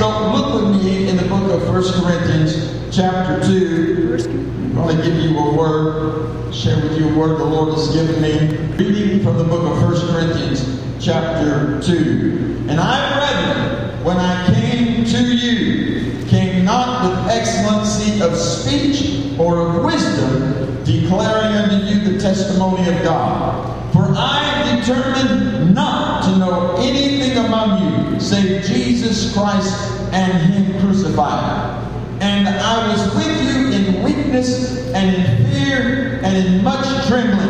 So look with me in the book of 1 Corinthians, chapter 2. I'm going to give you a word, share with you a word the Lord has given me. Reading from the book of 1 Corinthians, chapter 2. And I, brethren, when I came to you, came not with excellency of speech or of wisdom, declaring unto you the testimony of God. For I determined Jesus Christ and Him crucified. And I was with you in weakness and in fear and in much trembling.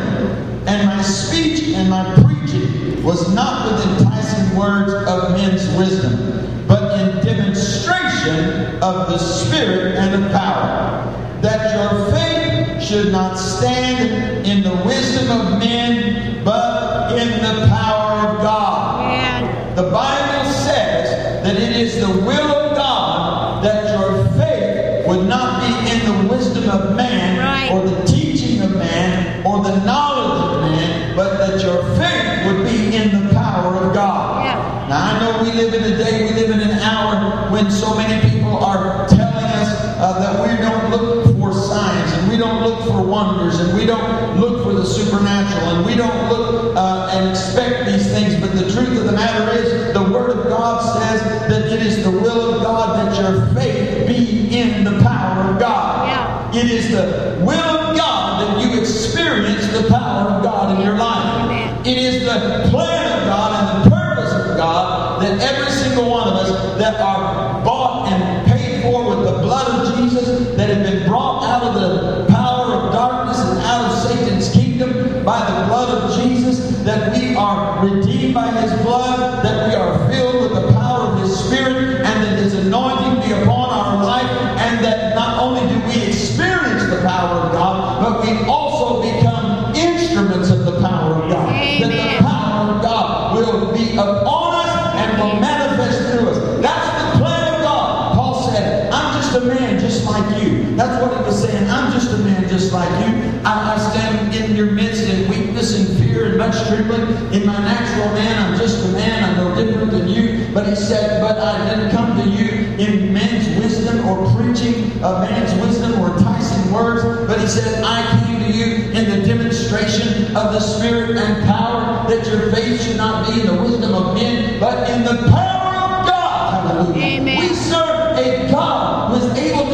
And my speech and my preaching was not with enticing words of men's wisdom, but in demonstration of the Spirit and of power, that your faith should not stand in the wisdom of men, but in the power of God. And The Bible the will of God that your faith would not be in the wisdom of man Right. or the teaching of man or the knowledge of man, but that your faith would be in the power of God. Yeah. Now I know we live in a day, we live in an hour when so many people are telling us uh, that we don't look for signs and we don't look for wonders and we don't look for the supernatural and we don't look uh, and expect is the will of God that you experience the power of God in your life. It is the plan said, I came to you in the demonstration of the Spirit and power that your faith should not be in the wisdom of men, but in the power of God. Hallelujah. Amen. We serve a God who is able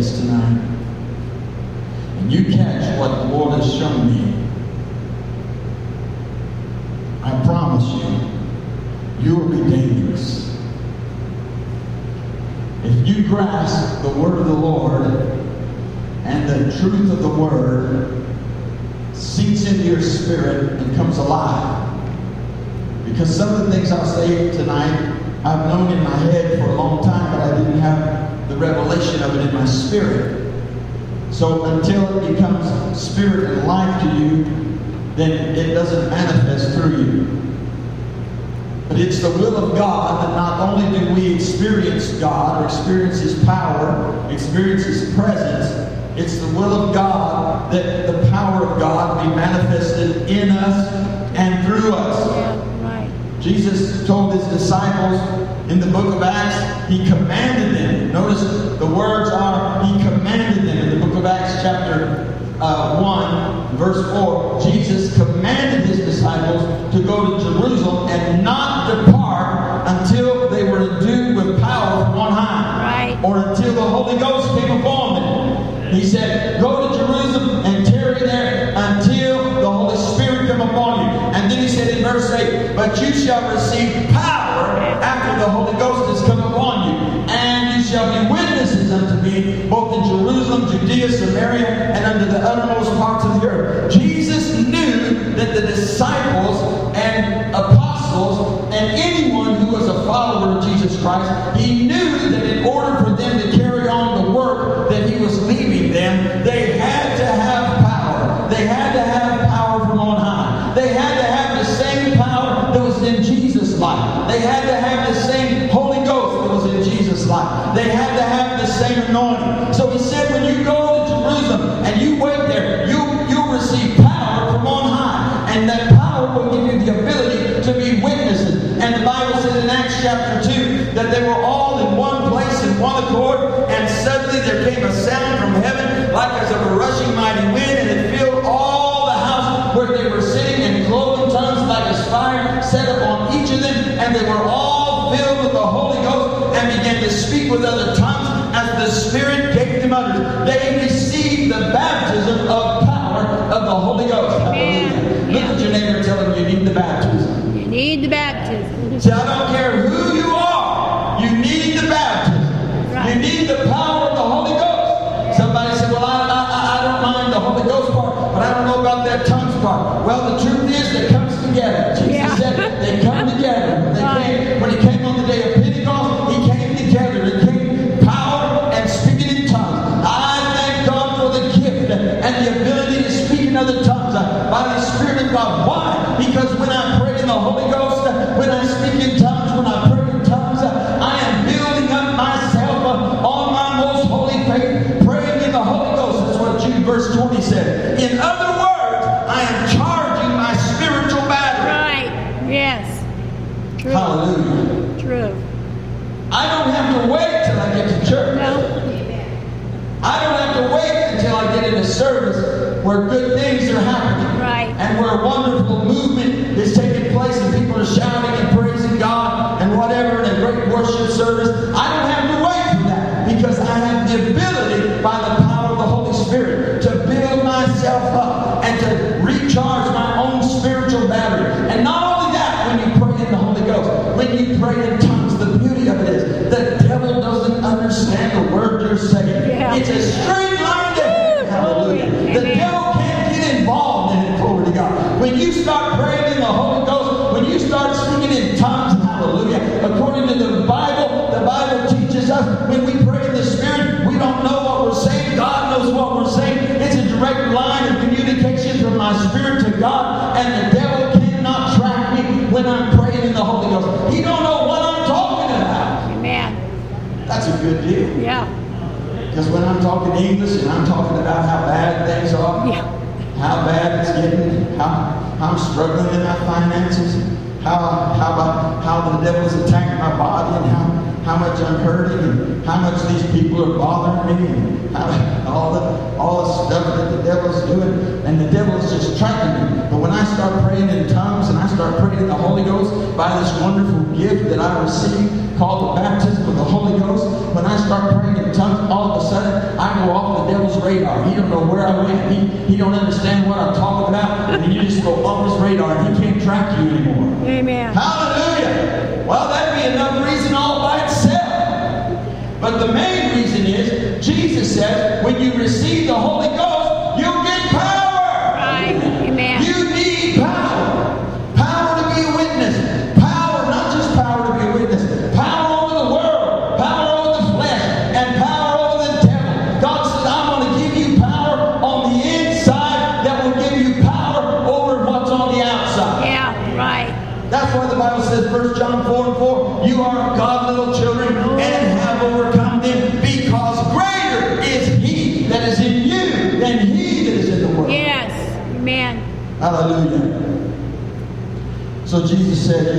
tonight, and you catch what the Lord has shown me, I promise you, you will be dangerous. If you grasp the word of the Lord and the truth of the word sinks into your spirit and comes alive, because some of the things I'll say tonight, I've known in my head for a long time, but I didn't have revelation of it in my spirit. So until it becomes spirit and life to you, then it doesn't manifest through you. But it's the will of God that not only do we experience God or experience His power, experience His presence, it's the will of God that the power of God be manifested in us and through us. Yeah. Right. Jesus told his disciples in the book of Acts, he commanded them. Notice the words are, he commanded them in the book of Acts, chapter uh, 1, verse 4. Jesus commanded his disciples to go to Jerusalem and not depart until they were endued with power from on high, Right. or until the Holy Ghost came upon them. He said, Judea, Samaria, and unto the uttermost parts of the earth. And suddenly there came a sound from heaven like as of a rushing mighty wind, and it filled all the house where they were sitting, and cloven tongues like a fire set upon each of them, and they were all filled with the Holy Ghost and began to speak with other tongues as the Spirit gave them utterance. They received the baptism of power of the Holy Ghost. Hallelujah. Look at your neighbor and tell him you need the baptism. You need the baptism. See, I don't care who Because when I'm talking English and I'm talking about how bad things are, Yeah. how bad it's getting, how, how I'm struggling in my finances, how, how, how the devil's attacking my body, and how, how much I'm hurting, and how much these people are bothering me, and how, all, the, all the stuff that the devil's doing, and the devil's just tracking me. But when I start praying in tongues and I start praying in the Holy Ghost by this wonderful gift that I received called the baptism of the Holy Ghost, start praying in tongues, all of a sudden I go off the devil's radar. He don't know where I went. He, he don't understand what I'm talking about. And you just go off his radar and he can't track you anymore. Amen. Hallelujah. Well, that'd be enough reason all by itself. But the main reason is Jesus says when you receive the Holy Ghost,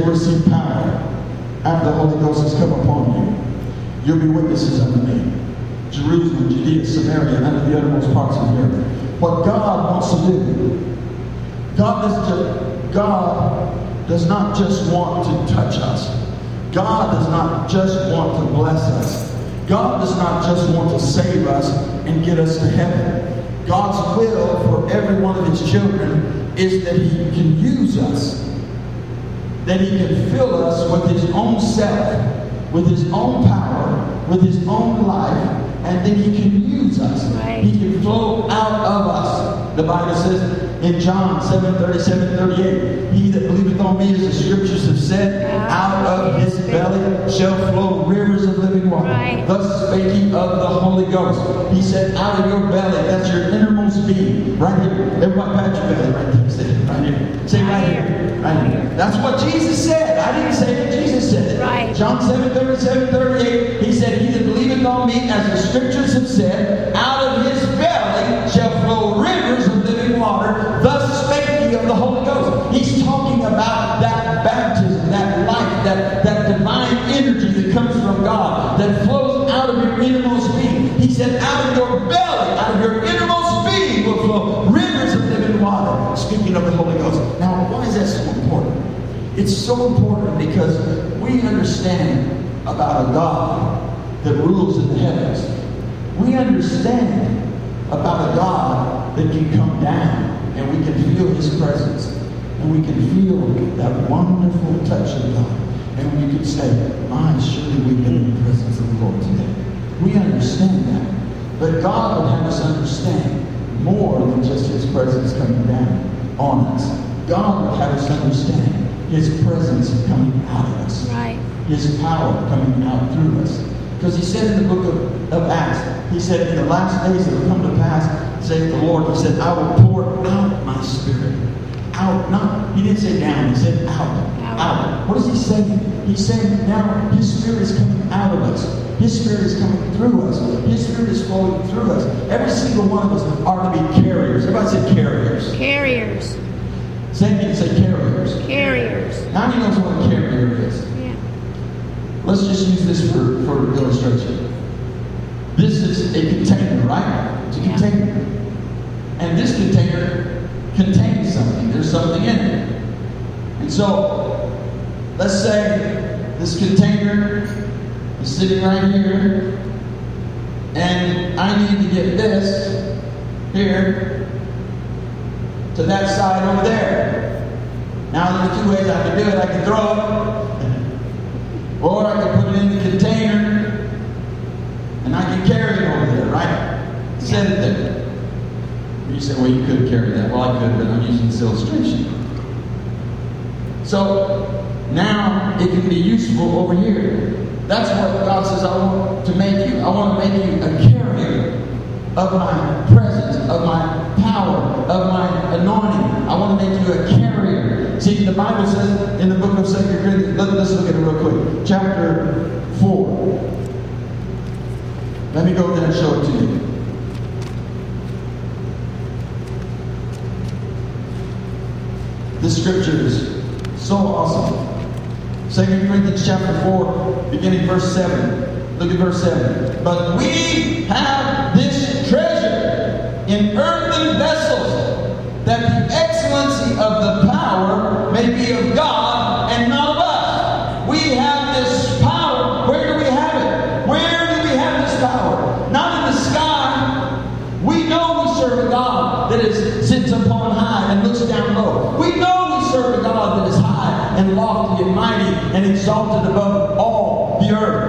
Receive power after the Holy Ghost has come upon you. You'll be witnesses unto me. Jerusalem, Judea, Samaria, and unto the uttermost parts of the earth. What God wants to do, God does, ju- God does not just want to touch us. God does not just want to bless us. God does not just want to save us and get us to heaven. God's will for every one of his children is that he can use us that he can fill us with his own self, with his own power, with his own life, and then he can use us. Right. He can flow out of us. The Bible says in John 7 37 38, He that believeth on me, as the scriptures have said, out of his belly shall flow rivers of living water. Right. Thus spake he of the Holy Ghost. He said, out of your belly, that's your innermost being, right here. Everybody pat your belly right there. Sit right here. Say right here. Right here. That's what Jesus said. I didn't say it. Jesus said it. Right. John 7, 37, 38. He said, He that believeth on me, as the scriptures have said, out of his belly shall flow rivers of living water. Thus spake he of the Holy Ghost. He's talking about that baptism, that life, that, that divine energy that comes from God, that flows out of your innermost being. He said, out so important because we understand about a God that rules in the heavens. We understand about a God that can come down and we can feel his presence. And we can feel that wonderful touch of God. And we can say, my, surely we've been in the presence of the Lord today. We understand that. But God would have us understand more than just his presence coming down on us. God would have us understand his presence coming out of us. Right. His power coming out through us. Because he said in the book of, of Acts, he said, in the last days that will come to pass, saith the Lord, he said, I will pour out my spirit. Out, not, he didn't say down, he said out. Out. Out. What is he saying? He's saying now his spirit is coming out of us. His spirit is coming through us. His spirit is flowing through us. Every single one of us are to be carriers. Everybody said carriers. Carriers. Same thing, say carriers. Carriers. How many knows what a carrier is? Yeah. Let's just use this for, for illustration. This is a container, right? It's a Yeah. container. And this container contains something. There's something in it. And so, let's say this container is sitting right here, and I need to get this here to that side over there. Now, there's two ways I can do it. I can throw it, or I can put it in the container, and I can carry it over there, right? Send it there. You say, well, you could carry that. Well, I could, but I'm using this illustration. So now it can be useful over here. That's what God says I want to make you. I want to make you a carrier of my presence, of my power, of my anointing. I want to make you a carrier. See, the Bible says in the book of Second Corinthians, let, us look at it real quick. Chapter 4. Let me go there and show it to you. This scripture is so awesome. 2 Corinthians chapter 4, beginning verse 7. Look at verse 7. But we have of the power may be of God and not of us. We have this power. Where do we have it? Where do we have this power? Not in the sky. We know we serve a God that is sits upon high and looks down low. We know we serve a God that is high and lofty and mighty and exalted above all the earth.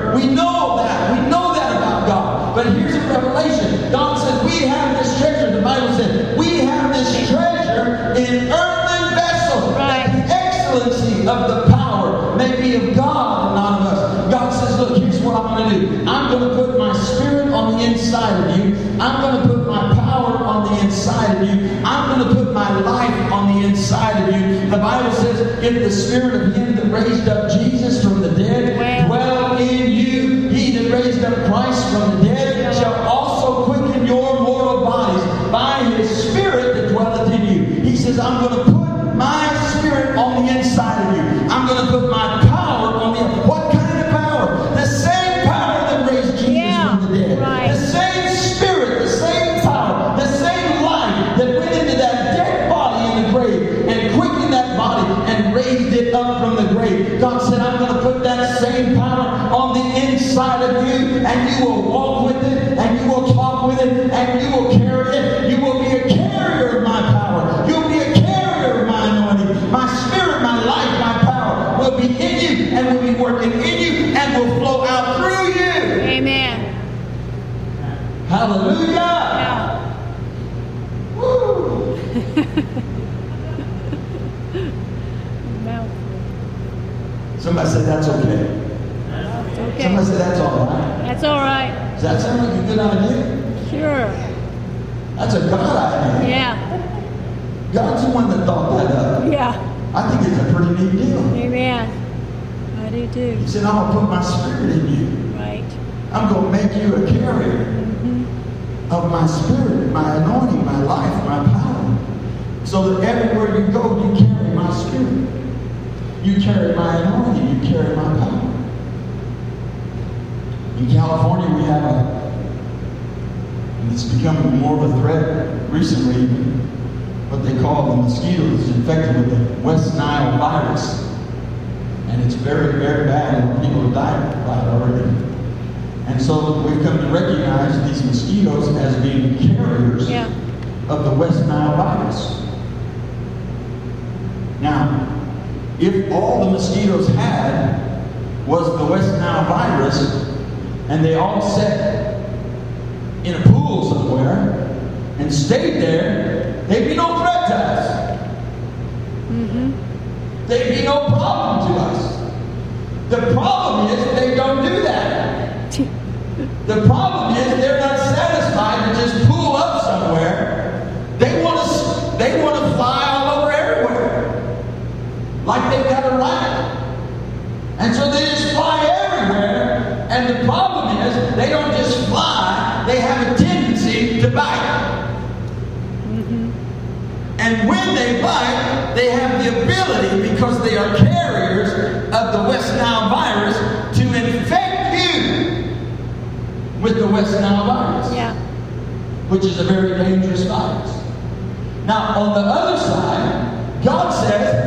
To. I'm going to put my spirit on the inside of you. I'm going to put my power on the inside of you. I'm going to put my life on the inside of you. The Bible says, if the spirit of him that raised up Jesus from the dead and raised it up from the grave. God said, I'm going to put that same power on the inside of you, and you will walk with it, and you will talk with it, and you will carry it. You will be a carrier of my power. You'll be a carrier of my anointing. My spirit, my life, my power will be in you and will be working in you and will flow out through you. Amen. Hallelujah. Yeah. Woo. Mouthful. Somebody said that's okay. It's Somebody okay. said that's all right. That's all right. Does that sound like a good idea? Sure. That's a God idea. Yeah. God's the one that thought that up. Yeah. I think it's a pretty neat deal. Amen. I do too. He said, I'm going to put my spirit in you. Right. I'm going to make you a carrier Mm-hmm. of my spirit, my anointing, my life, my power. So that everywhere you go, you carry my spirit. You carry my anointing. You carry my power. In California, we have a, and it's become more of a threat recently, what they call the mosquito that's infected with the West Nile virus. And it's very, very bad, and people have died by it already. And so we've come to recognize these mosquitoes as being carriers Yeah. of the West Nile virus. Now, if all the mosquitoes had was the West Nile virus, and they all sat in a pool somewhere and stayed there, they'd be no threat to us. Mm-hmm. They'd be no problem to us. The problem is they don't do that. The problem is they're Like they've got a right. And so they just fly everywhere. And the problem is they don't just fly, they have a tendency to bite. Mm-hmm. And when they bite, they have the ability, because they are carriers of the West Nile virus, to infect you with the West Nile virus, Yeah. which is a very dangerous virus. Now, on the other side, God says,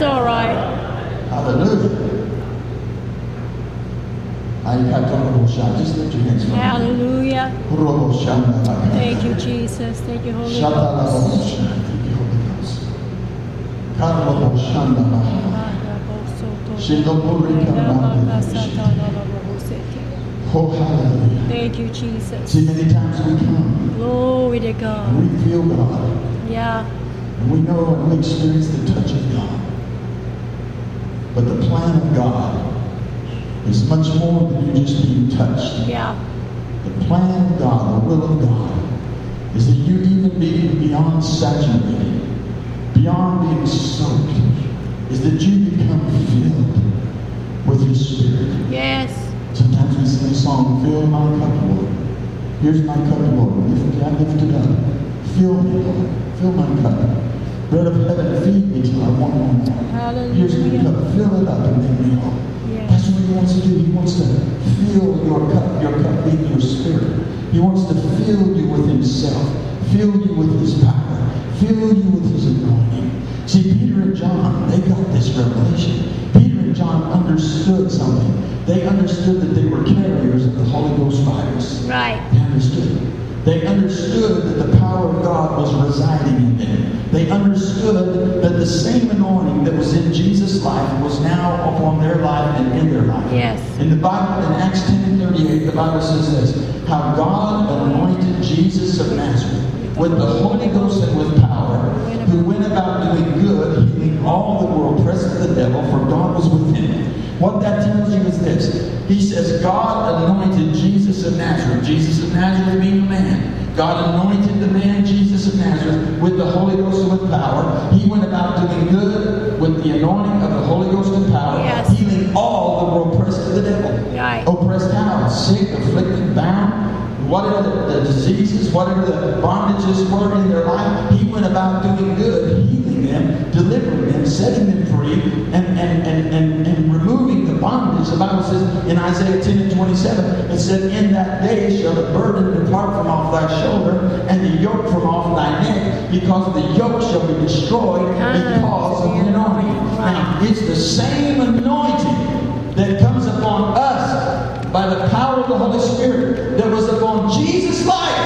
That's all right. Hallelujah. I have to robo shah. Just lift your hands. Hallelujah. Thank you, Jesus. Thank you, Holy Ghost. Thank you, Holy Ghost. Karabo shanda baha. Shindopuri kamande. Oh, hallelujah. Thank you, Jesus. See, many times we come Glory to God. we feel God, Yeah. we know and we experience the touch. But the plan of God is much more than you just being touched. Yeah. The plan of God, the will of God, is that you even be beyond saturated, beyond being soaked, is that you become filled with His Spirit. Yes. Sometimes we sing a song, Fill my cup, Lord. Here's my cup, Lord. Lift, I lift it up. Fill me, Lord. Fill my cup. Bread of heaven, feed me till I want no more. Here's my Hallelujah. cup. Fill it up and make me whole. That's what he wants to do. He wants to fill your cup, your cup being your spirit. He wants to fill you with himself, fill you with his power, fill you with his anointing. See, Peter and John, they got this revelation. Peter and John understood something. They understood that they were carriers of the Holy Ghost virus. Right. They understood. They understood that the power of God was residing in them. They understood that the same anointing that was in Jesus' life was now upon their life and in their life. Yes. In the Bible, in Acts 10 and 38, the Bible says this, how God anointed Jesus of Nazareth with the Holy Ghost and with power, who went about doing good, healing all the world, of the devil, for God was with him. What that tells you is this. He says God anointed Jesus of Nazareth. Jesus of Nazareth being a man. God anointed the man Jesus of Nazareth with the Holy Ghost and with power. He went about doing good with the anointing of the Holy Ghost and power, Yes. healing all that were oppressed of the devil. Right. Oppressed how? Sick, afflicted, bound, whatever the, the diseases, whatever the bondages were in their life, he went about doing good, healing them, delivering them, setting them free, and, and, and, and, and removing the bondage. The Bible says in Isaiah 10 and 27, it said, In that day shall the burden depart from off thy shoulder, and the yoke from off thy neck, because the yoke shall be destroyed ah, because of the anointing. Now, it's the same anointing that comes upon us by the power of the Holy Spirit that was upon Jesus' life.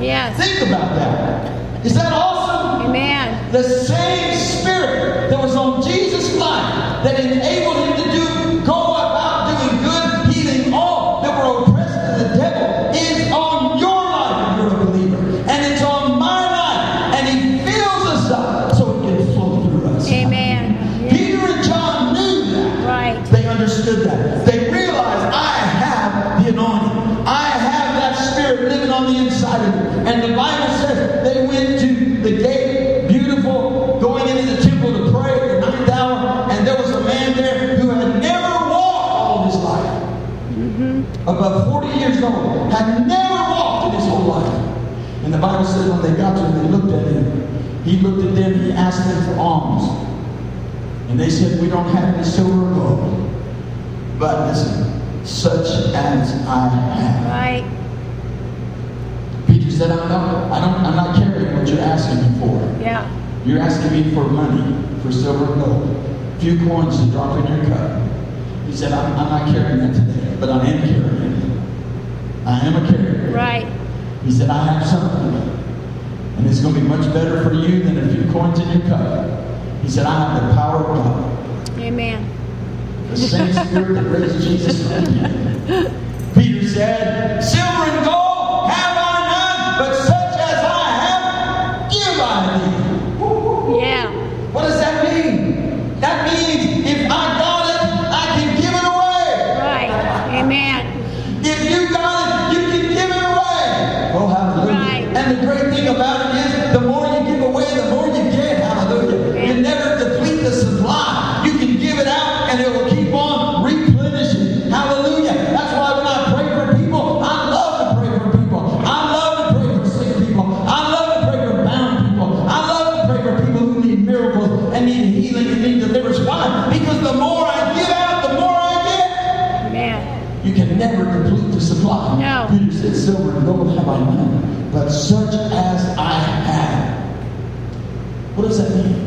Yes. Think about that. Is that awesome? Amen. The same Spirit that was on Jesus' life that enabled they got to him, they looked at him. He looked at them, he asked them for alms. And they said, We don't have any silver or gold. But listen, such as I have. Right. Peter said, I'm not, I don't, I'm not carrying what you're asking me for. Yeah. You're asking me for money, for silver and gold. A few coins to drop in your cup. He said, I'm, I'm not carrying that today, but I am carrying it. I am a carrier. Right. He said, I have something. And it's going to be much better for you than a few coins in your cup. He said, I have the power of God. Amen. The same spirit that raised Jesus from the dead. Peter said, Silver gold have I none, but such as I have. What does that mean?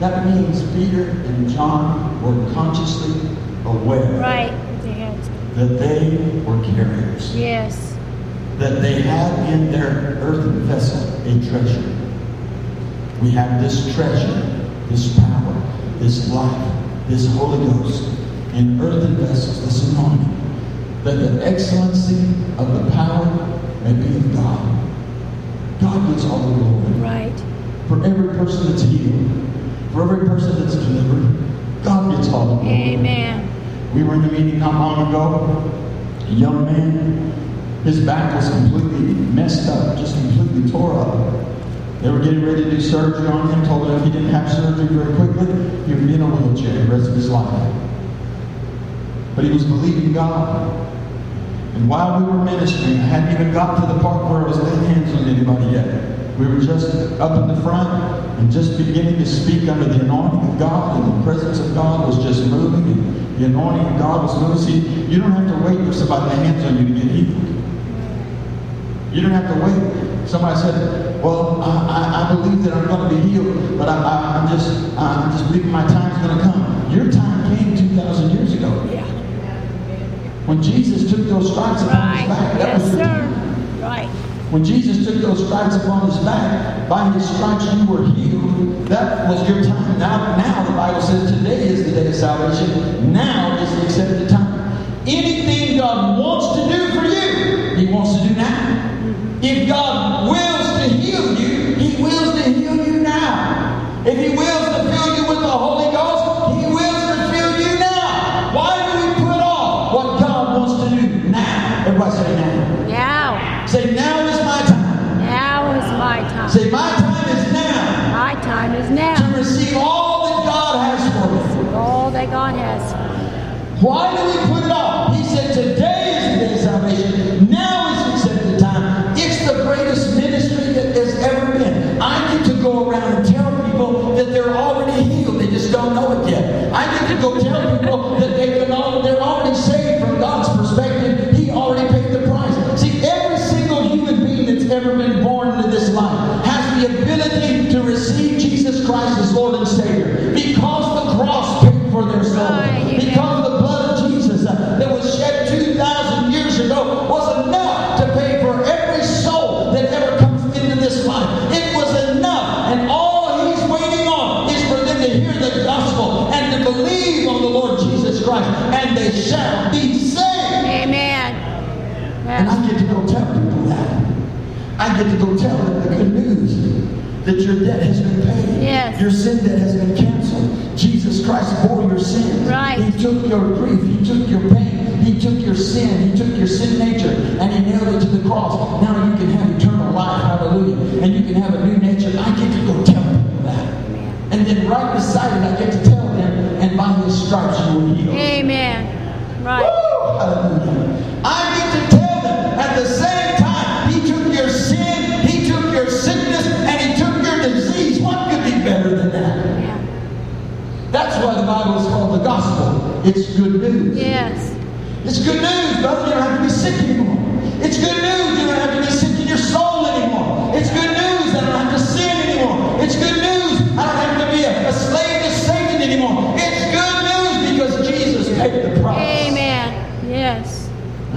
That means Peter and John were consciously aware Right. That they were carriers, Yes. that they had in their earthen vessel a treasure. We have this treasure, this power, this life, this Holy Ghost in earthen vessels, this anointing, that the excellency of the power may be of God. God gets all the glory. Right. For every person that's healed, for every person that's delivered, God gets all the glory. Amen. We were in a meeting not long ago. A young man, his back was completely messed up, just completely tore up. They were getting ready to do surgery on him, told him if he didn't have surgery very quickly, he would be in a wheelchair the rest of his life. But he was believing God. And while we were ministering, I hadn't even got to the part where I was laying hands on anybody yet. We were just up in the front and just beginning to speak under the anointing of God, and the presence of God was just moving. And the anointing of God was moving. See, you don't have to wait for somebody to lay hands on you to get healed. You don't have to wait. Somebody said, "Well, I, I, I believe that I'm going to be healed, but I, I'm just I'm just believing my time's going to come." Your time came 2,000 years ago. Yeah. When Jesus took those stripes upon Right. his back, that Yes, was your sir. time. Right. When Jesus took those stripes upon his back, by his stripes you were healed. That was your time. Now, now the Bible says today is the day of salvation. Now is the accepted time. Anything God wants to Why shall be saved. Amen. And I get to go tell people that. I get to go tell them the good news that your debt has been paid. Yes. Your sin debt has been canceled. Jesus Christ bore your sins. Right. He took your grief. He took your pain. He took your sin. He took your sin nature and he nailed it to the cross. Now you can have eternal life. Hallelujah. And you can have a new nature. I get to go tell people that. And then right beside it, I get to tell them, and by his stripes you were healed. Amen. Right. Woo! Hallelujah. I get to tell them at the same time, He took your sin, He took your sickness, and He took your disease. What could be better than that? Yeah. That's why the Bible is called the gospel. It's good news. Yes. It's good news, brother. You don't have to be sick anymore. It's good news. You don't have to be sick in your soul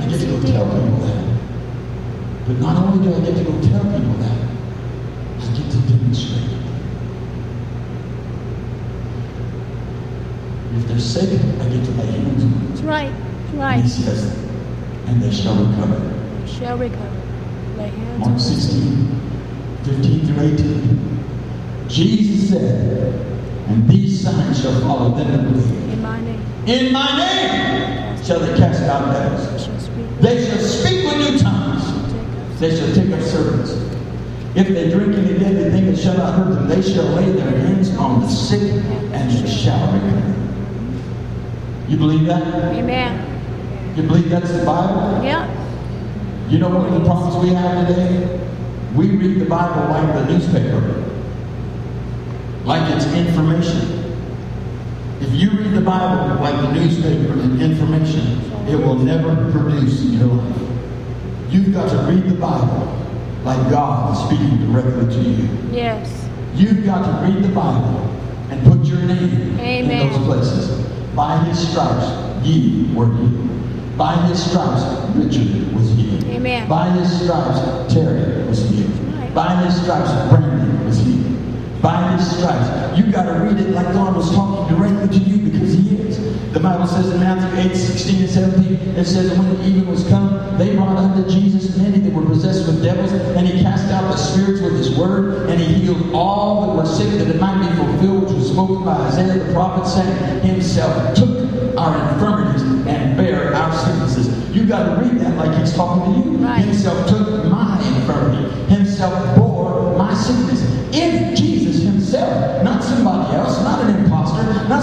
I get to go tell people that. But not only do I get to go tell people that, I get to demonstrate it. If they're sick, I get to lay hands on them. That's right. That's And right. he says, and they shall recover. Shall recover. Lay hands Mark on 16, 15 through 18. Jesus said, and these signs shall follow them that believe. In my name. In my name shall they cast out devils. They shall speak with new tongues. They shall take up serpents. If they drink any deadly thing, it shall not hurt them. They shall lay their hands on the sick, and they shall recover. You believe that? Amen. You believe that's the Bible? Yeah. You know one of the problems we have today? We read the Bible like the newspaper, like it's information. If you read the Bible like the newspaper and information, it will never produce in your life. You've got to read the Bible like God is speaking directly to you. Yes. You've got to read the Bible and put your name Amen. in those places. By his stripes, ye were healed. By his stripes, Richard was healed. Amen. By his stripes, Terry was healed. Right. By his stripes, Brandon was healed. By his stripes, You've got to read it like God was talking directly to you because he is. The Bible says in Matthew 8, 16 and 17, it says, And when the even was come, they brought unto Jesus many that were possessed with devils, and he cast out the spirits with his word, and he healed all that were sick, that it might be fulfilled, which was spoken by Isaiah the prophet, saying, Himself took our infirmities and bare our sicknesses. You got to read that like he's talking to you. Right. Himself took my infirmity. Himself bore my sickness.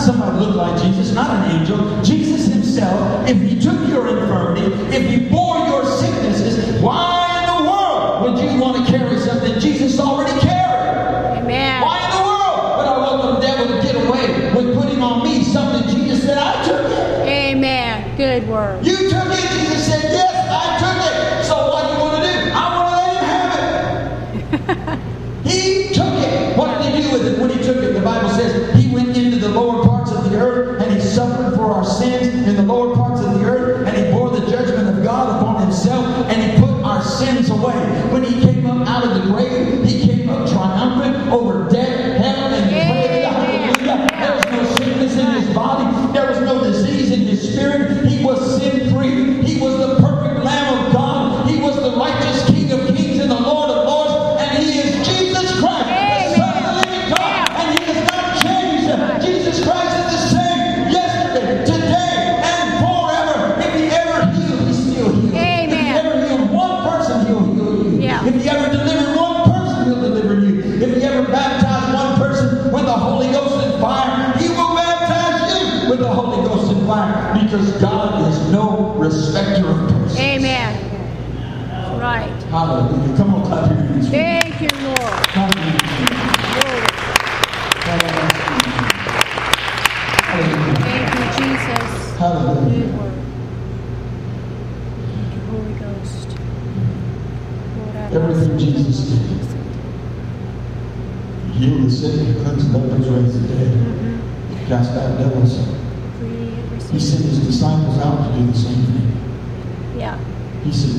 Somebody looked like Jesus, not an angel, Jesus himself, if he took your infirmity, if he bore your sicknesses, why in the world would you want to carry something Jesus already carried? Amen. Why in the world would I want the devil to get away with putting on me something Jesus said I took? it? Because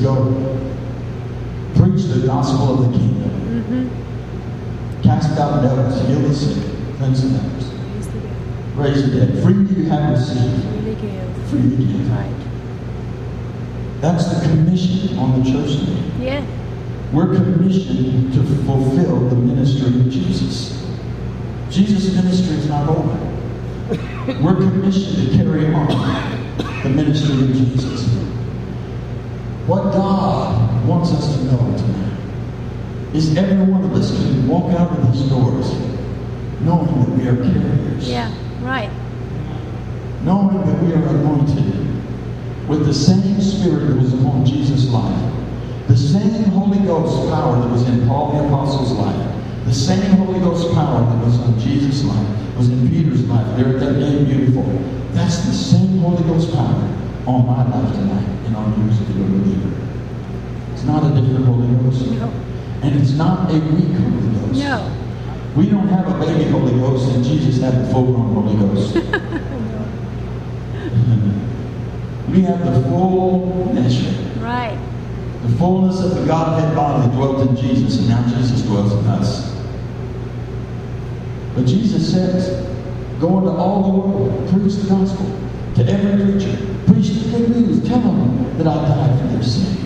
Go, preach the gospel of the kingdom, Mm-hmm. cast out devils, heal the sick, cleanse the lepers, Praise the God. raise the dead. Freely you have received, freely give. Right. That's the commission on the church today. Yeah. We're commissioned to fulfill the ministry of Jesus. Jesus' ministry is not over. We're commissioned to carry on the ministry of Jesus. What God wants us to know tonight is every one of us can walk out of these doors knowing that we are carriers, Yeah. Right. knowing that we are anointed with the same spirit that was upon Jesus' life, the same Holy Ghost power that was in Paul the Apostle's life, the same Holy Ghost power that was on Jesus' life, was in Peter's life, there at that gate Beautiful. That's the same Holy Ghost power on my life tonight and on yours if you're a believer. It's not a different Holy Ghost. No. And it's not a weak Holy Ghost. No. We don't have a baby Holy Ghost and Jesus had the full-grown Holy Ghost. we have the full measure. Right. The fullness of the Godhead bodily dwelt in Jesus, and now Jesus dwells in us. But Jesus says, go into all the world, preach the gospel to every creature. Preach the good news. Tell them that I died for their sin.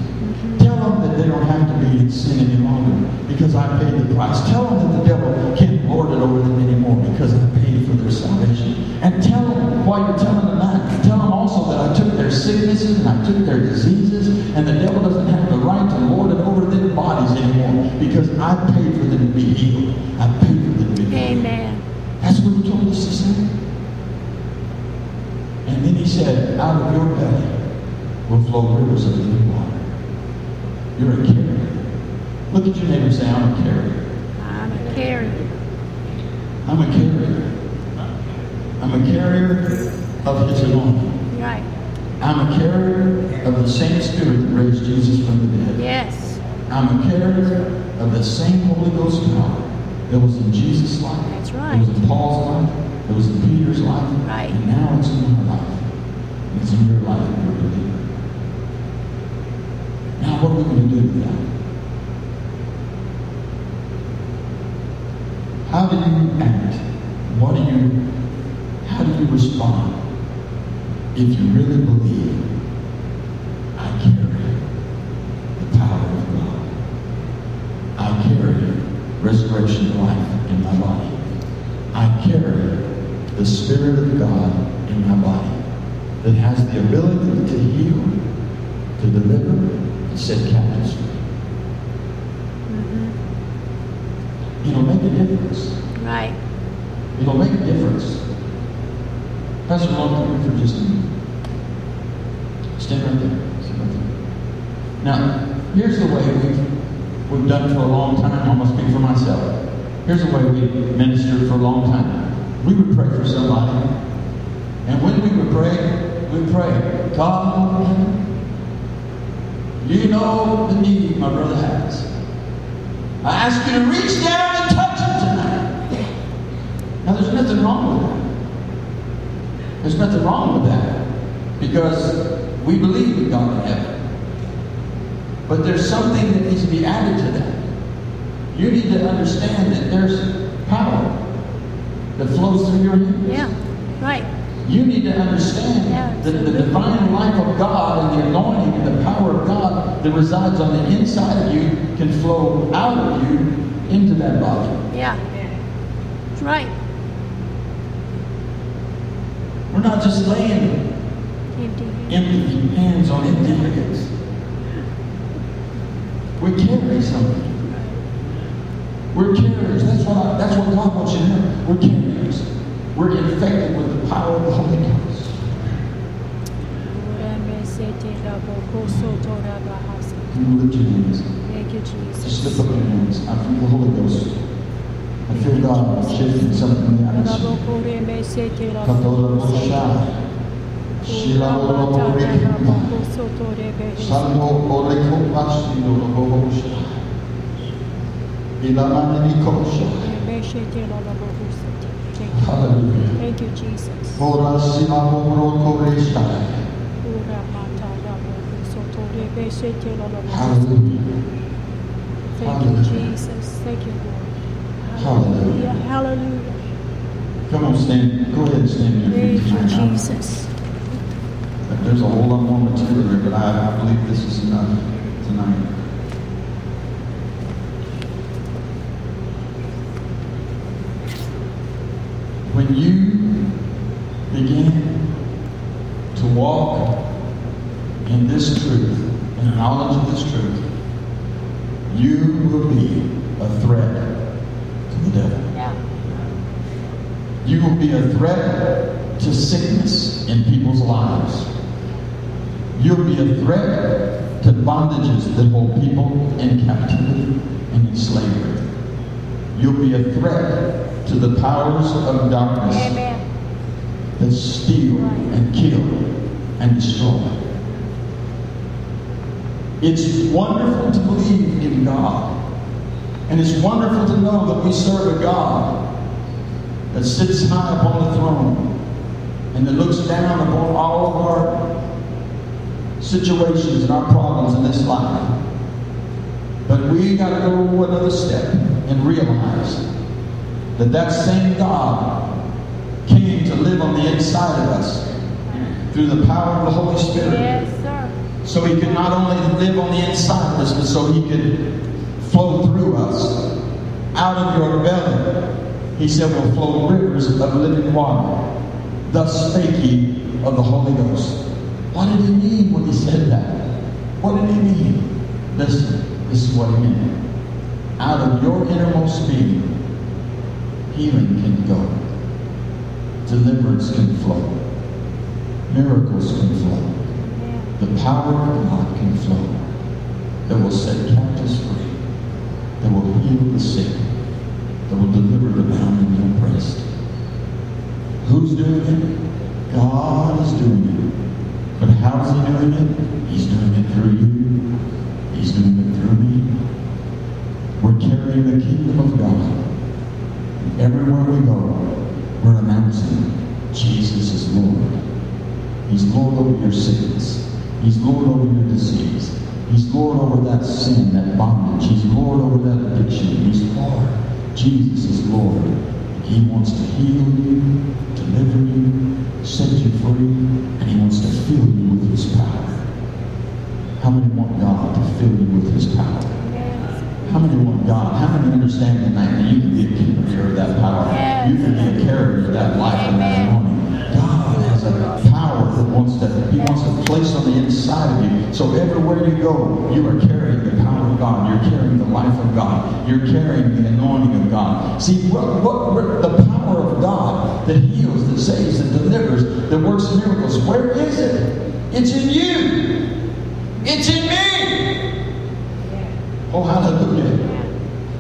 Tell them that they don't have to be in sin any longer because I paid the price. Tell them that the devil can't lord it over them anymore because I paid for their salvation. And tell them, while you're telling them that, tell them also that I took their sicknesses and I took their diseases, and the devil doesn't have the right to lord it over their bodies anymore because I paid for them to be healed. I paid for them to be healed. Amen. That's what he told us to say. And then he said, out of your belly will flow rivers of living water. You're a carrier. Look at your neighbor and say, I'm a carrier. I'm a carrier. I'm a carrier. I'm a carrier of his anointing. Right. I'm a carrier of the same spirit that raised Jesus from the dead. Yes. I'm a carrier of the same Holy Ghost power that was in Jesus' life. That's It right. was in Paul's life. It was in Peter's life. Right. And now it's in my life. And it's in your life if you're a believer. Now what are we going to do with that? How do you act? What do you, how do you respond if you really believe I carry the power of God? I carry resurrection life in my body. I carry the Spirit of God in my body that has the ability to heal, to deliver, and set captives free. hmm It'll make a difference. Right. It'll make a difference. Pastor Long, come here for just a minute. Stand right there. Stand right there. Now, here's the way we've, we've done for a long time. I'm going to speak for myself. Here's the way we ministered for a long time. We would pray for somebody. And when we would pray, we'd pray, God, you know the need my brother has. I ask you to reach down and touch him tonight. Now, there's nothing wrong with that. There's nothing wrong with that because we believe in God in heaven. But there's something that needs to be added to that. You need to understand that there's power that flows through your hands. Yeah. Right. You need to understand Yeah, that the divine life of God and the anointing and the power of God that resides on the inside of you can flow out of you into that body. Yeah. That's right. We're not just laying Empty. empty hands on empty hands. We carry something. We're carriers. That's what I, that's what God wants you to know. We're carriers. We're infected with the power of the Holy Ghost. te rabo koso to raba hasa. Can you lift your hands? Thank you, Just lift up your hands. I feel the Holy Ghost. I feel God shifting something in the Rabo atmosphere. kore me se te rabo Katora koso. Mosha. Shilabo Rabo ta Lobo rabo Rikma. koso to rebe hesa. Salmo Oreko Pastido Lobo Hosha. Ilamani Nikosha. Thank you. Jesus. Thank you. Jesus. Thank you, Lord. Hallelujah. Hallelujah. Come on, stand. Go ahead and stand in your Thank feet you. Jesus. There's a whole lot more material here, but I, I believe this is enough tonight. When you begin to walk in this truth, in the knowledge of this truth, you will be a threat to the devil. Yeah. You will be a threat to sickness in people's lives. You'll be a threat to bondages that hold people in captivity and in slavery. You'll be a threat to the powers of darkness Amen. that steal and kill and destroy. It's wonderful to believe in God. And it's wonderful to know that we serve a God that sits high upon the throne and that looks down upon all of our situations and our problems in this life. But we got to go another step and realize that that same God came to live on the inside of us through the power of the Holy Spirit. Yes, sir. So he could not only live on the inside of us, but so he could flow through us. Out of your belly, he said, will flow rivers of living water. Thus spake he of the Holy Ghost. What did he mean when he said that? What did he mean? Listen, this is what he meant. Out of your innermost being, healing can go. Deliverance can flow. Miracles can flow. The power of God can flow that will set captives free, that will heal the sick, that will deliver the bound and the oppressed. Who's doing it? God is doing it. But how's He doing it? He's doing it through you. He's doing it through me. We're carrying the kingdom of God. Everywhere we go, we're announcing Jesus is Lord. He's Lord over your sickness. He's Lord over your disease. He's Lord over that sin, that bondage. He's Lord over that addiction. He's Lord. Jesus is Lord. He wants to heal you, deliver you, set you free, and He wants to fill you with His power. How many want God to fill you with His power? How many want God? How many understand tonight that you can be a carrier of that power? You can be a carrier of that life and that anointing. God has a power that wants to, He wants to place on the inside of you. So everywhere you go, you are carrying God. You're carrying the life of God. You're carrying the anointing of God. See, what, what, what- the power of God that heals, that saves, that delivers, that works miracles, where is it? It's in you. It's in me. Oh, hallelujah.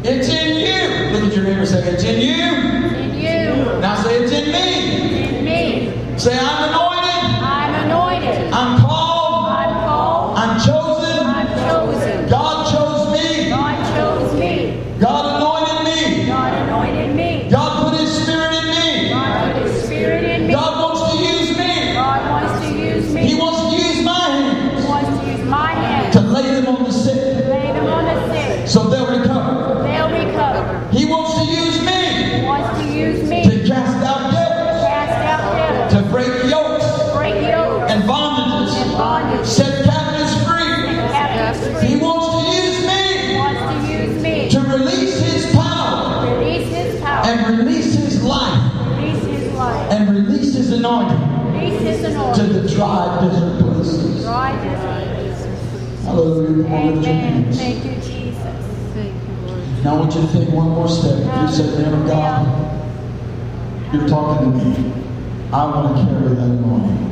It's in you. Look at your neighbor and say, It's in you. In you. Now say, It's in me. In me. Say, I'm dry desert places. Dry desert. Hallelujah. Come on, lift your Amen. hands. Thank you, Jesus. Now I want you to take one more step. You said, man of God, you're talking to me. I want to carry that anointing.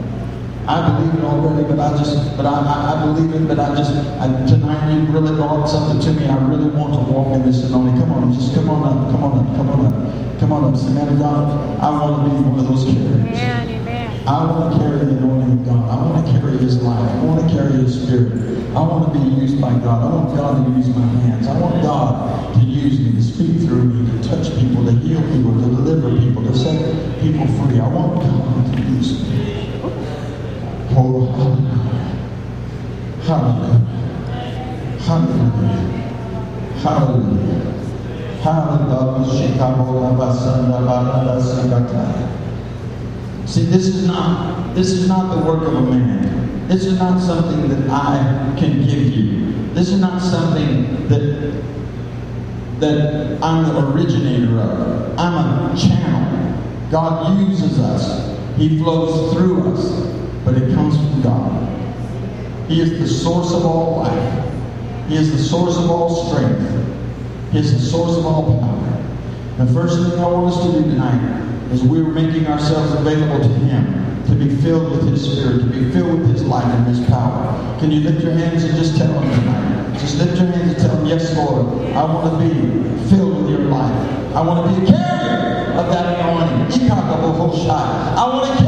I believe it already, but I just, but I, I, I believe it, but I just, I, tonight you really brought something to me. I really want to walk in this anointing. Come on, just come on up, come on up, come on up, come on up. Say, man of God, I want to be one of those carriers. I want to carry the anointing of God. I want to carry His life. I want to carry His Spirit. I want to be used by God. I want God to use my hands. I want God to use me, to speak through me, to touch people, to heal people, to deliver people, to set people free. I want God to use me. Oh, hallelujah. Hallelujah. Hallelujah. Hallelujah. Hallelujah. See, this is not this is not the work of a man. This is not something that I can give you. This is not something that that I'm the originator of. I'm a channel. God uses us. He flows through us, but it comes from God. He is the source of all life. He is the source of all strength. He is the source of all power. The first thing I want us to do tonight is we're making ourselves available to Him to be filled with His Spirit, to be filled with His life and His power. Can you lift your hands and just tell Him tonight? Just lift your hands and tell Him, Yes, Lord, I want to be filled with your life. I want to be a carrier of that anointing. I want to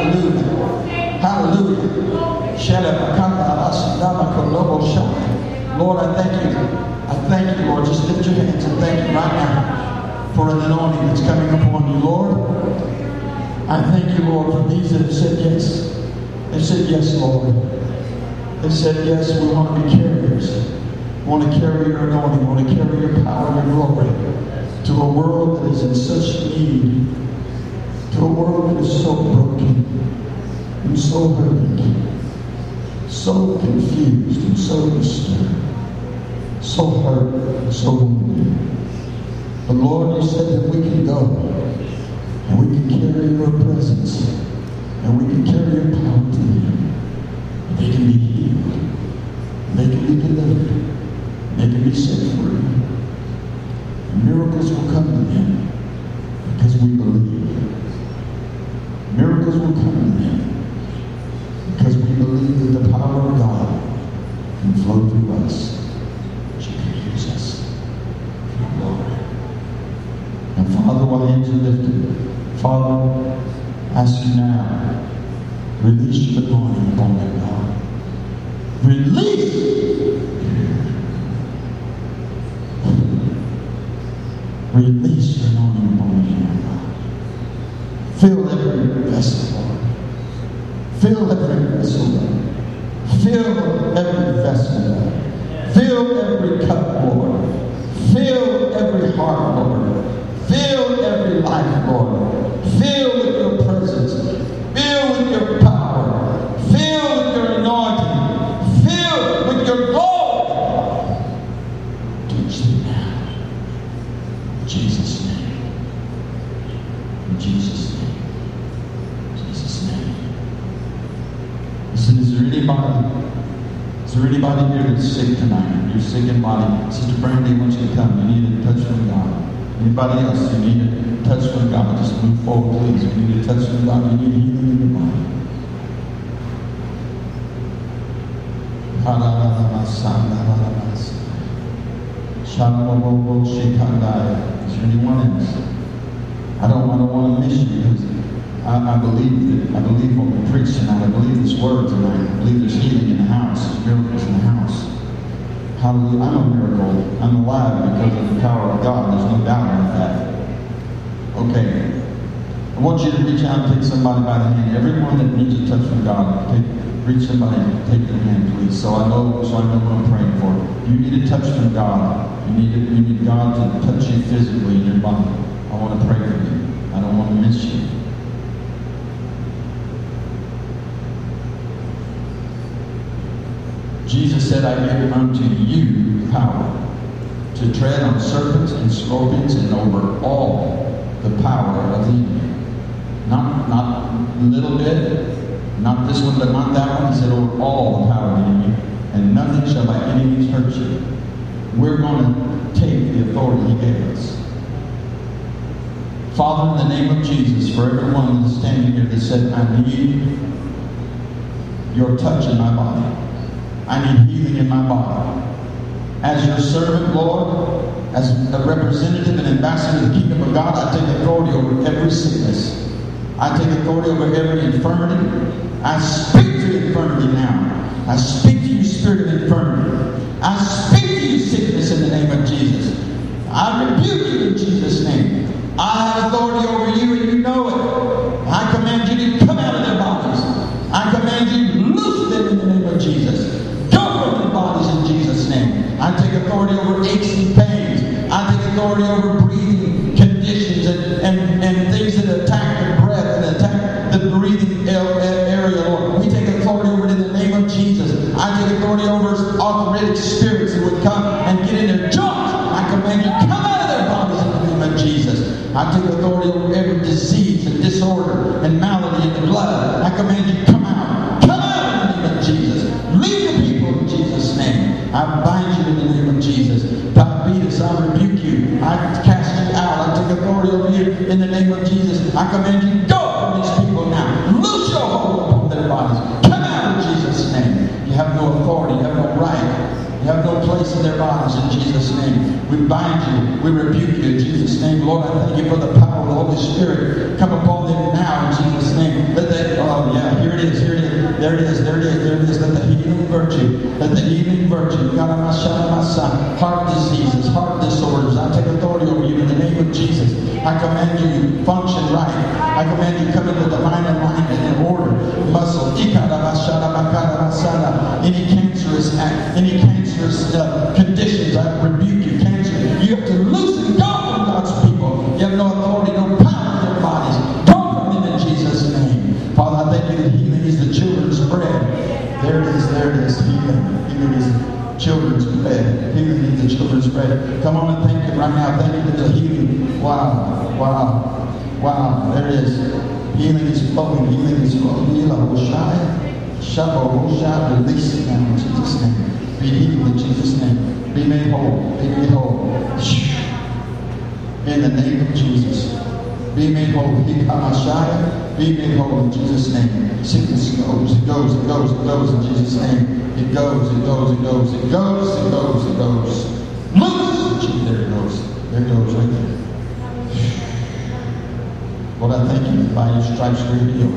Hallelujah. Hallelujah. Lord, I thank you. I thank you, Lord. Just lift your hands and thank you right now for an anointing that's coming upon you, Lord. I thank you, Lord, for these that have said yes. They said yes, Lord. They said yes, we want to be carriers. We want to carry your anointing. We want to carry your power, and your glory to a world that is in such need, to a world that is so broken and so hurting, so confused and so disturbed, so hurt, and so wounded. The Lord, you said that we can go and we can carry your presence and we can carry your power to them. They can be healed. They can be delivered. They can be set free. And miracles will come to them because we believe. Come because we believe that the power of God can flow through us. She can use us. And Father, while hands are lifted, Father, ask you now, release your anointing upon that God. Release! Release your anointing upon him, God. Fill every vessel, Lord. Fill every vessel, Lord. Fill every vessel, Lord. Fill every cup, Lord. Fill every heart, Lord. Fill every life, Lord. Fill with your presence. Fill with your power. Fill with your anointing. Jesus' name. In Jesus' name. In Jesus' name. Listen, is there anybody? Is there anybody here that's sick tonight? You're sick in body. Sister Brandy wants you to come. You need a touch from God. Anybody else? You need a touch from God. Just move forward, please. You need a touch from God. You need healing in your body. Is there anyone else? I don't, I don't want to miss you because I, I believe that I believe what we preach tonight. I believe this word tonight. I believe there's healing in the house, miracles in the house. Hallelujah. I'm a miracle. I'm alive because of the power of God. There's no doubt about that. Okay. I want you to reach out and take somebody by the hand. Everyone that needs a touch from God, take, reach somebody and take their hand, please. So I know, so I know what I'm praying for. You need a touch from God. You need, you need God to touch you physically in your body. I want to pray for you. I don't want to miss you. Jesus said, I give unto you power to tread on serpents and scorpions and over all the power of the enemy. Not, not a little bit, not this one, but not that one. He said, over all the power of the enemy, and nothing shall by any means hurt you. We're going to take the authority he gave us. Father, in the name of Jesus, for everyone that's standing here that said, I need your touch in my body. I need healing in my body. As your servant, Lord, as a representative and ambassador of the kingdom of God, I take authority over every sickness. I take authority over every infirmity. I speak to infirmity now. I speak to you, spirit of infirmity. I speak to you, sickness, in the name of Jesus. I rebuke you in Jesus' name. I have authority over you, and you know it. I command you to come out of their bodies. I command you to loose them in the name of Jesus. Go from their bodies in Jesus' name. I take authority aches and pains. I take authority over breathing conditions and, and, and things that attack the breath and attack the breathing area, Lord. We take authority over it in the name of Jesus. I take authority over arthritic spirits that would come and get in their joints. I command you, come out of their bodies in the name of Jesus. I take Jesus. I command you, go from these people now. Loose your hold upon their bodies. Come out in Jesus' name. You have no authority. You have no right. You have no place in their bodies in Jesus' name. We bind you. We rebuke you in Jesus' name. Lord, I thank you for the power of the Holy Spirit. Come upon them now in Jesus' name. Let that, oh yeah, here it is, here it is. There it is, there it is, there it is. Let the healing virtue, let the healing virtue, God, my son, my son, heart diseases, heart disorders. I take authority over you in the name of Jesus. I command you function right. I command you come into divine alignment and order. Muscle, any cancerous act, any cancerous uh, conditions, I rebuke you. Cancer, you have to loosen go from God's people. You have no authority, no power in their bodies. Go from them in Jesus' name. Father, I thank you that healing is the children's bread. There it is, there it is. Healing, healing is children's bread. Healing is the children's bread. Come on and thank Him right now. Thank you for the. Wow, wow. There it is. Healing is flowing. Healing is flowing. Shabbat. Release it now in Jesus' name. Be healed in Jesus' name. Be made whole. Be made whole. In the name of Jesus. Be made whole. Be made whole in Jesus' name. Sickness goes, it goes, it goes, it goes in Jesus' name. It goes, it goes, it goes, it goes, it goes, it goes. Loose! There it goes. There it goes right there. Lord, I thank you by your stripes we're healed.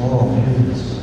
Oh, is.